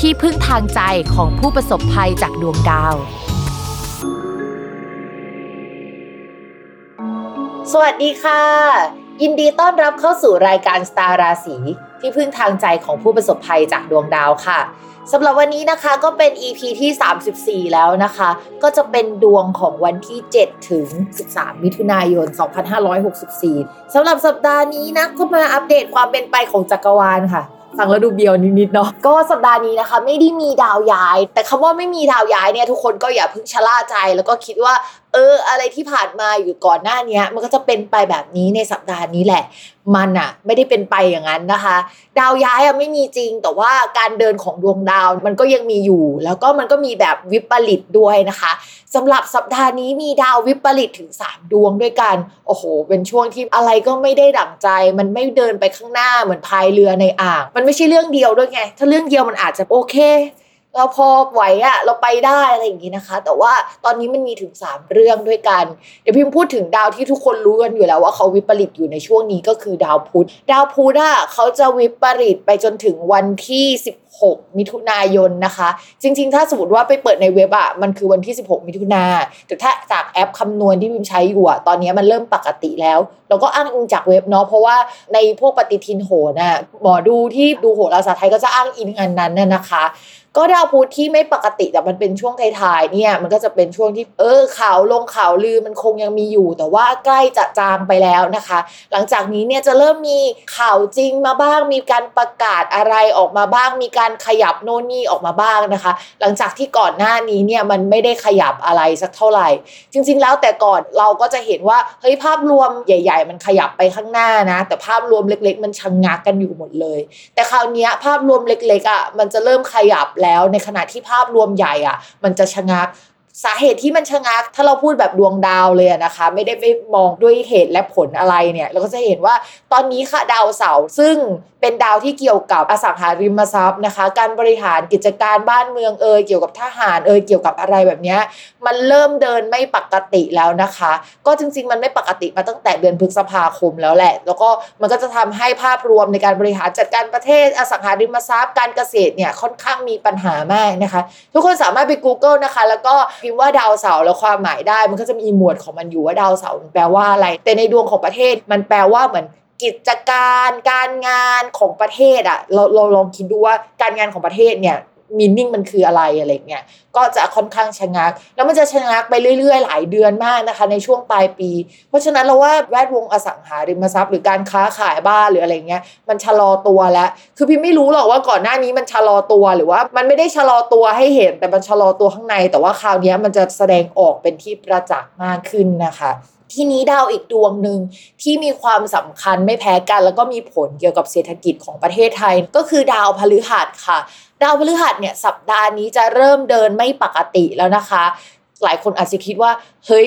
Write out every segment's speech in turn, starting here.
ที่พึ่งทางใจของผู้ประสบภัยจากดวงดาว สวัสดีค่ะ ยินดีต้อนรับเข้าสู่รายการสตาร์ราศีที่พึ่งทางใจของผู้ประสบภัยจากดวงดาวค่ะสำหรับวันนี้นะคะก็เป็น EP ที่ 34 แล้วนะคะ ก็จะเป็นดวงของวันที่ 7 ถึง 13 มิถุนายน 2564 สำหรับสัปดาห์นี้นะก็มาอัปเดตความเป็นไปของจักรวาลค่ะ ฟังแล้วดูเบียวนิดๆเนาะก็สัปดาห์นี้นะคะ ไม่ได้มีดาวย้าย แต่คำว่าไม่มีดาวย้ายเนี่ยทุกคนก็อย่าเพิ่งชะล่าใจ แล้วก็คิดว่าเออ อะไรที่ผ่านมาอยู่ก่อนหน้านี้มันก็จะเป็นไปแบบนี้ในสัปดาห์นี้แหละ มันอะไม่ได้เป็นไปอย่างนั้นนะคะ ดาวย้ายอะไม่มีจริง แต่ว่าการเดินของดวงดาวมันก็ยังมีอยู่ แล้วก็มันก็มีแบบวิปริตด้วยนะคะสำหรับสัปดาห์นี้มีดาววิปริตถึง 3 ดวงด้วยกัน โอ้โห เป็นช่วงที่อะไรก็ไม่ได้ดั่งใจ มันไม่เดินไปข้างหน้าเหมือนพายเรือในอ่าง มันไม่ใช่เรื่องเดียวด้วยไง ถ้าเรื่องเดียวมันอาจจะโอเค เราพอไหวอะเราไปได้อะไรอย่างงี้นะคะ แต่ว่าตอนนี้มันมีถึง 3 เรื่องด้วยกัน เดี๋ยวพิมพ์พูดถึงดาวที่ทุกคนรู้กันอยู่แล้วว่าเขาวิปริตอยู่ในช่วงนี้ก็คือดาวพุธ ดาวพุธอะเขาจะวิปริตไปจนถึงวันที่ 16 มิถุนายนนะคะ จริง ๆ ถ้าสมมติว่าไปเปิดในเว็บอะมันคือวันที่ 16 มิถุนาแต่ถ้าจากแอปคำนวณที่พิมใช้อยู่อะตอนนี้มันเริ่มปกติแล้ว เราก็อ้างอิงจากเว็บเนาะเพราะว่าในพวกปฏิทินโหนะหมอดูที่ดูโหราศาสตร์ไทยก็จะอ้างอิงอันนั้นน่ะนะคะก็ดาวพุธที่ไม่ปกติแต่มันเป็นช่วงท้ายๆเนี่ย มันก็จะเป็นช่วงที่เออข่าวลงข่าวลือมันคงยังมีอยู่ แต่ว่าใกล้จะจางไปแล้วนะคะ หลังจากนี้เนี่ยจะเริ่มมีข่าวจริงมาบ้างมีการประกาศอะไรออกมาบ้าง มีการขยับโน่นนี่ออกมาบ้างนะคะ หลังจากที่ก่อนหน้านี้เนี่ยมันไม่ได้ขยับอะไรสักเท่าไหร่ จริง ๆ แล้วแต่ก่อนเราก็จะเห็นว่าเฮ้ยภาพรวมใหญ่ ๆ มันขยับไปข้างหน้านะ แต่ภาพรวมเล็ก ๆ มันชะงงักกันอยู่หมดเลย แต่คราวนี้ภาพรวมเล็กๆอะมันจะเริ่มขยับแล้วในขณะที่ภาพรวมใหญ่อะ มันจะชะงักสาเหตุที่มันชะงักถ้าเราพูดแบบดวงดาวเลยนะคะ ไม่ได้ไปมองด้วยเหตุและผลอะไรเนี่ย เราก็จะเห็นว่าตอนนี้ค่ะดาวเสาร์ซึ่งเป็นดาวที่เกี่ยวกับอสังหาริมทรัพย์นะคะ การบริหารกิจการบ้านเมืองเอยเกี่ยวกับทหารเอยเกี่ยวกับอะไรแบบนี้มันเริ่มเดินไม่ปกติแล้วนะคะ ก็จริง ๆ มันไม่ปกติมาตั้งแต่เดือนพฤษภาคมแล้วแหละ แล้วก็มันก็จะทำให้ภาพรวมในการบริหารจัดการประเทศอสังหาริมทรัพย์ การเกษตรเนี่ยค่อนข้างมีปัญหามากนะคะ ทุกคนสามารถไป Google นะคะ แล้วก็พิมพ์ว่าดาวเสาร์แล้วความหมายได้ มันก็จะมีหมวดของมันอยู่ว่าดาวเสาร์แปลว่าอะไร แต่ในดวงของประเทศมันแปลว่าเหมือน กิจการการงานของประเทศอะเราเราลองคิดดูว่าการงานของประเทศเนี่ยมินนิ่งมันคืออะไรอะไรเงี้ย ก็จะค่อนข้างชะงัก แล้วมันจะชะงักไปเรื่อยๆ หลายเดือนมากนะคะ ในช่วงปลายปี เพราะฉะนั้นเราว่าแวดวงอสังหาริมทรัพย์หรือการค้าขายบ้านหรืออะไรเงี้ยมันชะลอตัวแล้วคือพี่ไม่รู้หรอกว่าก่อนหน้านี้มันชะลอตัวหรือว่า มันไม่ได้ชะลอตัวให้เห็น แต่มันชะลอตัวข้างใน แต่ว่าคราวนี้มันจะแสดงออกเป็นที่ประจักษ์มากขึ้นนะคะที่นี้ดาวอีกดวงหนึ่งที่มีความสำคัญไม่แพ้กัน แล้วก็มีผลเกี่ยวกับเศรษฐกิจของประเทศไทย ก็คือดาวพฤหัสค่ะ ดาวพฤหัสเนี่ยสัปดาห์นี้จะเริ่มเดินไม่ปกติแล้วนะคะ หลายคนอาจจะคิดว่า เฮ้ย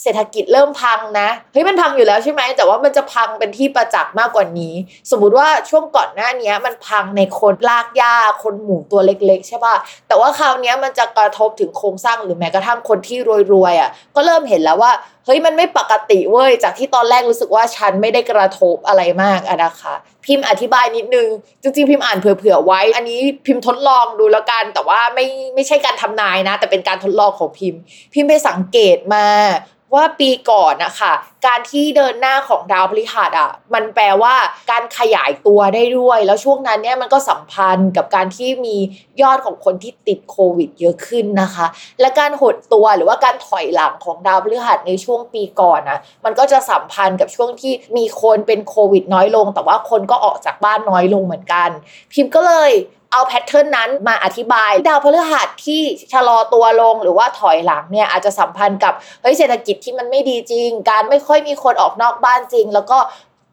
เศรษฐกิจเริ่มพังนะเฮ้ยมันพังอยู่แล้วใช่ไหมแต่ว่ามันจะพังเป็นที่ประจักษ์มากกว่านี้ สมมุติว่าช่วงก่อนหน้านี้มันพังในคนลากหญ้าคนหมู่ตัวเล็ก ๆ ใช่ป่ะแต่ว่าคราวนี้มันจะกระทบถึงโครงสร้างหรือแม้กระทั่งคนที่รวยๆอะก็เริ่มเห็นแล้วว่าเฮ้ยมันไม่ปกติเว้ยจากที่ตอนแรกรู้สึกว่าฉันไม่ได้กระทบอะไรมากอะนะคะพิมพ์อธิบายนิดนึง จริงๆ พิมพ์อ่านเผื่อๆไว้ อันนี้พิมพ์ทดลองดูแล้วกัน แต่ว่าไม่ไม่ใช่การทำนายนะ แต่เป็นการทดลองของพิมพ์ พิมพ์ไปสังเกตมาว่าปีก่อนนะคะการที่เดินหน้าของดาวพฤหัสอะมันแปลว่าการขยายตัวได้ด้วย แล้วช่วงนั้นเนี่ยมันก็สัมพันธ์กับการที่มียอดของคนที่ติดโควิดเยอะขึ้นนะคะ และการหดตัวหรือว่าการถอยหลังของดาวพฤหัสในช่วงปีก่อนนะมันก็จะสัมพันธ์กับช่วงที่มีคนเป็นโควิดน้อยลง แต่ว่าคนก็ออกจากบ้านน้อยลงเหมือนกัน พิมพ์ก็เลย เอาแพทเทิร์นนั้นมาอธิบาย ดาวพฤหัสที่ชะลอตัวลงหรือว่าถอยหลังเนี่ยอาจจะสัมพันธ์กับเฮ้ยเศรษฐกิจที่มันไม่ดีจริง การไม่ค่อยมีคนออกนอกบ้านจริง แล้วก็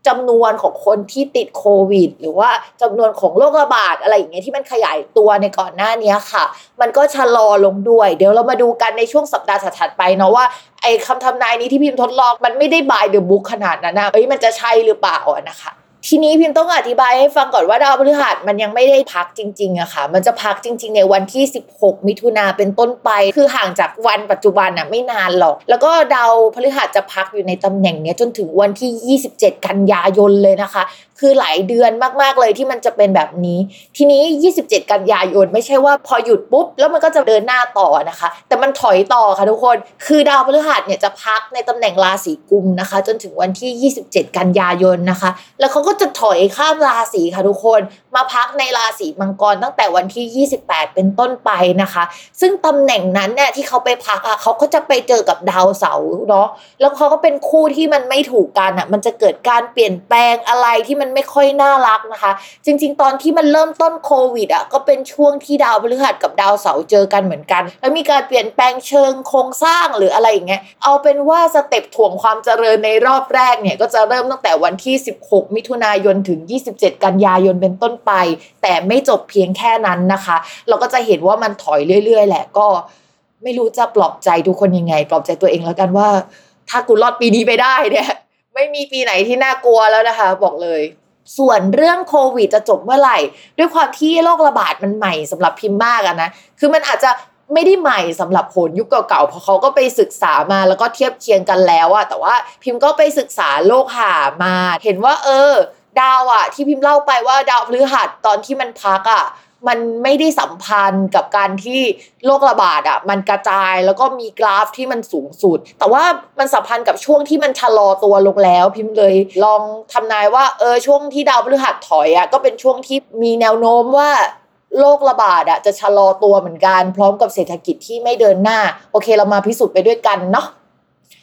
จำนวนของคนที่ติดโควิด หรือว่าจำนวนของโรคระบาดอะไรอย่างเงี้ยที่มันขยายตัวในก่อนหน้านี้ค่ะ มันก็ชะลอลงด้วย เดี๋ยวเรามาดูกันในช่วงสัปดาห์ถัดไปเนาะว่าไอ้คำทำนายนี้ที่พิมพ์ทดลองมันไม่ได้บายเดอะบุ๊กขนาดนั้นนะเอ้ยมันจะใช่หรือเปล่านะคะ ทีนี้พิมพ์ต้องอธิบายให้ฟังก่อนว่าดาวพฤหัสมันยังไม่ได้พักจริงๆอะค่ะ มันจะพักจริง ๆ ในวันที่ 16 มิถุนาเป็นต้นไป คือห่างจากวันปัจจุบันอะไม่นานหรอก แล้วก็ดาวพฤหัสจะพักอยู่ในตำแหน่งนี้จนถึงวันที่ 27 กันยายนเลยนะคะ คือหลายเดือนมากๆเลยที่มันจะเป็นแบบนี้ ทีนี้ 27 กันยายนไม่ใช่ว่าพอหยุดปุ๊บ แล้วมันก็จะเดินหน้าต่อนะคะ แต่มันถอยต่อค่ะทุกคน คือดาวพฤหัสเนี่ยจะพักในตำแหน่งราศีกุมนะคะ จนถึงวันที่ 27 กันยายนนะคะ แล้วเขาก็จะถอยข้ามราศีค่ะทุกคน มาพักในราศีมังกรตั้งแต่วันที่ 28 เป็นต้นไปนะคะ ซึ่งตำแหน่งนั้นเนี่ยที่เขาไปพักอะเขาก็จะไปเจอกับดาวเสาร์เนาะแล้วเขาก็เป็นคู่ที่มันไม่ถูกกันอะมันจะเกิดการเปลี่ยนแปลงอะไรที่มันไม่ค่อยน่ารักนะคะ จริง ๆ ตอนที่มันเริ่มต้นโควิดอะก็เป็นช่วงที่ดาวพฤหัสกับดาวเสาร์เจอกันเหมือนกัน แล้วมีการเปลี่ยนแปลงเชิงโครงสร้างหรืออะไรอย่างเงี้ยเอาเป็นว่าสเต็ปถ่วงความเจริญในรอบแรกเนี่ยก็จะเริ่มตั้งแต่วันที่ 16 มิถุนายนถึง 27 กันยายนเป็นต้นไป แต่ไม่จบเพียงแค่นั้นนะคะ เราก็จะเห็นว่ามันถอยเรื่อย ๆ แหละก็ไม่รู้จะปลอบใจทุกคนยังไง ปลอบใจตัวเองแล้วกันว่า ถ้ากูรอดปีนี้ไปได้เนี่ย ไม่มีปีไหนที่น่ากลัวแล้วนะคะ บอกเลย ส่วนเรื่องโควิดจะจบเมื่อไหร่ ด้วยความที่โรคระบาดมันใหม่สำหรับพิมพ์มากอะนะ คือมันอาจจะไม่ได้ใหม่สำหรับโหนยุคเก่าๆ เพราะเขาก็ไปศึกษามาแล้วก็เทียบเคียงกันแล้วอะแต่ว่าพิมพ์ก็ไปศึกษาโลกหามา เห็นว่า เออ ดาวอะที่พิมพ์เล่าไปว่าดาวพฤหัสตอนที่มันพักอะ มันไม่ได้สัมพันธ์กับการที่โรคระบาดอะมันกระจายแล้วก็มีกราฟที่มันสูงสุด แต่ว่ามันสัมพันธ์กับช่วงที่มันชะลอตัวลงแล้วพิมพ์เลย ลองทำนายว่าเออช่วงที่ดาวพฤหัสถอยอะก็เป็นช่วงที่มีแนวโน้มว่าโรคระบาดอะจะชะลอตัวเหมือนกัน พร้อมกับเศรษฐกิจที่ไม่เดินหน้า โอเคเรามาพิสูจน์ไปด้วยกันเนาะ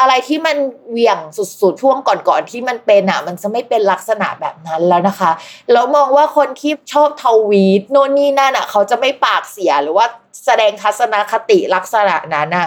อะไรที่มันเหวี่ยงสุดๆช่วงก่อนๆที่มันเป็นอะ มันจะไม่เป็นลักษณะแบบนั้นแล้วนะคะแล้วมองว่าคนที่ชอบทวีตโน่นนี่นั่นอะ เขาจะไม่ปากเสียหรือว่าแสดงทัศนคติลักษณะนั้นอะ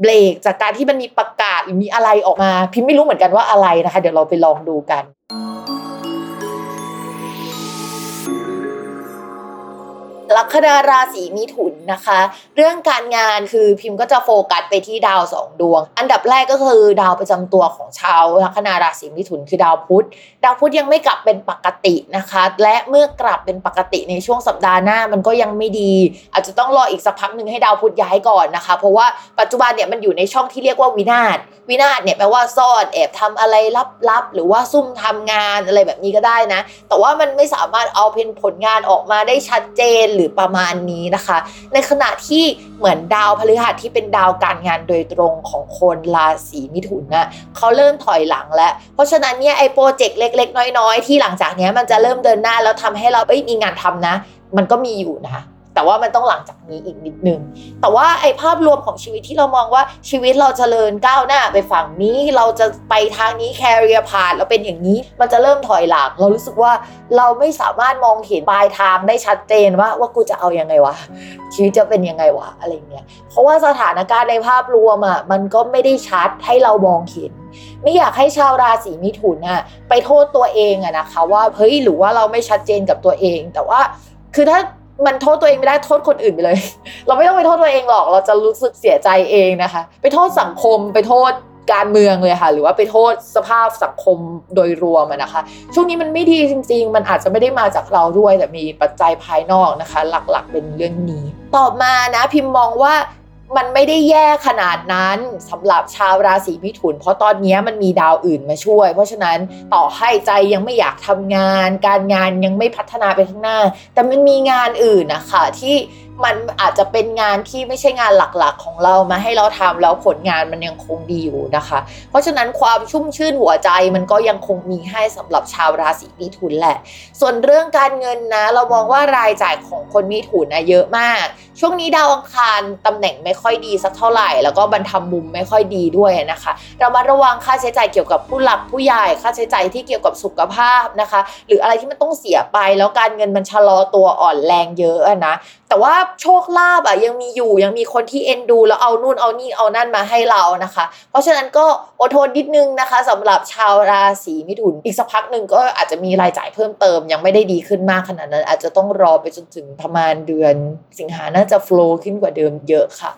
เบรกจากการที่มันมีประกาศหรือมีอะไรออกมา พิมพ์ไม่รู้เหมือนกันว่าอะไรนะคะ เดี๋ยวเราไปลองดูกัน ลัคนาราศีมิถุนนะคะ เรื่องการงานคือพิมพ์ก็จะโฟกัสไปที่ดาวสองดวง อันดับแรกก็คือดาวประจำตัวของชาวลัคนาราศีมิถุนคือดาวพุธ ดาวพุธยังไม่กลับเป็นปกตินะคะ และเมื่อกลับเป็นปกติในช่วงสัปดาห์หน้ามันก็ยังไม่ดี อาจจะต้องรออีกสักพักหนึ่งให้ดาวพุธย้ายก่อนนะคะ เพราะว่าปัจจุบันเนี่ยมันอยู่ในช่องที่เรียกว่าวินาศวินาศเนี่ยแปลว่าซ่อนแอบทำอะไรลับๆหรือว่าซุ่มทำงานอะไรแบบนี้ก็ได้นะ แต่ว่ามันไม่สามารถเอาเป็นผลงานออกมาได้ชัดเจนหรือประมาณนี้นะคะ ในขณะที่เหมือนดาวพฤหัสที่เป็นดาวการงานโดยตรงของคนราศีมิถุนนะเขาเริ่มถอยหลังแล้ว เพราะฉะนั้นเนี่ยไอ้โปรเจกต์เล็ก ๆ น้อย ๆ ที่หลังจากนี้มันจะเริ่มเดินหน้าแล้วทำให้เราเอ้ยมีงานทำนะ มันก็มีอยู่นะ แต่ว่ามันต้องหลังจากนี้อีกนิดนึง แต่ว่าไอ้ภาพรวมของชีวิตที่เรามองว่าชีวิตเราจเจริญก้าวหน้าไปฝั่งนี้เราจะไปทางนี้แคริเอร์ผ่านแล้วเป็นอย่างนี้ มันจะเริ่มถอยหลัง เรารู้สึกว่าเราไม่สามารถมองเห็นปลายทางได้ชัดเจนว่าว่ากูจะเอาอยัางไงวะชีวิตจะเป็นยังไงวะอะไรเงี้ยเพราะว่าสถานการณ์ในภาพรวมอะมันก็ไม่ได้ชัดให้เรามองเห็นไม่อยากให้ชาวราศีมิถุนอะไปโทษตัวเองอะนะคะว่าเฮ้ยหรือว่าเราไม่ชัดเจนกับตัวเอง แต่ว่าคือถ้า มันโทษตัวเองไม่ได้โทษคนอื่นไปเลย เราไม่ต้องไปโทษตัวเองหรอก เราจะรู้สึกเสียใจเองนะคะ ไปโทษสังคมไปโทษการเมืองเลยค่ะ หรือว่าไปโทษสภาพสังคมโดยรวมนะคะ ช่วงนี้มันไม่ดีจริง ๆ มันอาจจะไม่ได้มาจากเราด้วยแต่มีปัจจัยภายนอกนะคะ หลักๆเป็นเรื่องนี้ ต่อมานะพิมพ์มองว่า มันไม่ได้แย่ขนาดนั้นสำหรับชาวราศีมิถุน เพราะตอนนี้มันมีดาวอื่นมาช่วย เพราะฉะนั้นต่อให้ใจยังไม่อยากทำงาน การงานยังไม่พัฒนาไปข้างหน้า แต่มันมีงานอื่นนะคะที่มันอาจจะเป็นงานที่ไม่ใช่งานหลักๆของเรามาให้เราทำแล้วผลงานมันยังคงดีอยู่นะคะ เพราะฉะนั้นความชุ่มชื่นหัวใจมันก็ยังคงมีให้สำหรับชาวราศีมิถุนแหละ ส่วนเรื่องการเงินนะ เรามองว่ารายจ่ายของคนมิถุนนะเยอะมาก ช่วงนี้ดาวอังคารตำแหน่งไม่ค่อยดีสักเท่าไหร่ แล้วก็บรรทมมุมไม่ค่อยดีด้วยนะคะเรามาระวังค่าใช้จ่ายเกี่ยวกับผู้หลักผู้ใหญ่ค่าใช้จ่ายที่เกี่ยวกับสุขภาพนะคะ หรืออะไรที่มันต้องเสียไป แล้วการเงินมันชะลอตัวอ่อนแรงเยอะนะแต่ว่าโชคลาภอะยังมีอยู่ยังมีคนที่เอ็นดู แล้วเอานู่นเอานี่เอานั่นมาให้เรานะคะ เพราะฉะนั้นก็อดทนนิดนึงนะคะสำหรับชาวราศีมิถุนอีกสักพักหนึ่งก็อาจจะมีรายจ่ายเพิ่มเติม ยังไม่ได้ดีขึ้นมากขนาดนั้น อาจจะต้องรอไปจนถึงประมาณเดือนสิงหาน่าจะฟล์ขึ้นกว่าเดิมเยอะค่ะ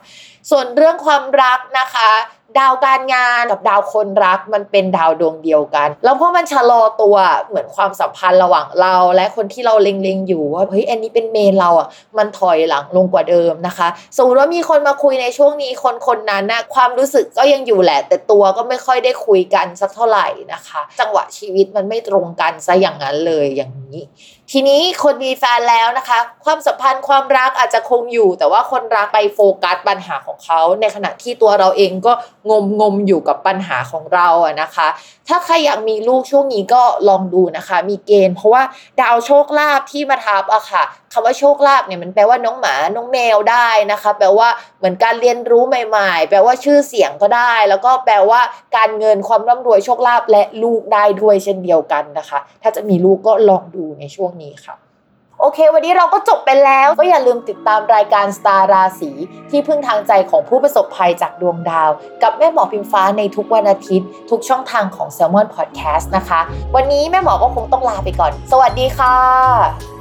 ส่วนเรื่องความรักนะคะ ดาวการงานกับดาวคนรักมันเป็นดาวดวงเดียวกัน แล้วพอมันชะลอตัวเหมือนความสัมพันธ์ระหว่างเรา และคนที่เราเล็งๆอยู่ว่าเฮ้ยอันนี้เป็นเมนเราอะมันถอยหลังลงกว่าเดิมนะคะ สมมติว่ามีคนมาคุยในช่วงนี้คนคนนั้นนะความรู้สึกก็ยังอยู่แหละ แต่ตัวก็ไม่ค่อยได้คุยกันสักเท่าไหร่นะคะ จังหวะชีวิตมันไม่ตรงกันซะอย่างนั้นเลยอย่างนี้ ทีนี้คนมีแฟนแล้วนะคะ ความสัมพันธ์ความรักอาจจะคงอยู่ แต่ว่าคนรักไปโฟกัสปัญหาของเขา ในขณะที่ตัวเราเองก็งมงมอยู่กับปัญหาของเราอะนะคะ ถ้าใครอยากมีลูกช่วงนี้ก็ลองดูนะคะ มีเกณฑ์ เพราะว่าดาวโชคลาภที่มาทับอะค่ะคำว่าโชคลาภเนี่ยมันแปลว่าน้องหมา น้องแมวได้นะคะ แปลว่าเหมือนการเรียนรู้ใหม่ ๆ แปลว่าชื่อเสียงก็ได้ แล้วก็แปลว่าการเงินความร่ำรวยโชคลาภและลูกได้ด้วยเช่นเดียวกันนะคะ ถ้าจะมีลูกก็ลองดูในช่วงนี้ค่ะ โอเค วันนี้เราก็จบไปแล้ว ก็อย่าลืมติดตามรายการสตาร์ราศีที่พึ่งทางใจของผู้ประสบภัยจากดวงดาว กับแม่หมอพิมฟ้าในทุกวันอาทิตย์ ทุกช่องทางของ s ซ l m o n Podcast นะคะ วันนี้แม่หมอก็คงต้องลาไปก่อน สวัสดีค่ะ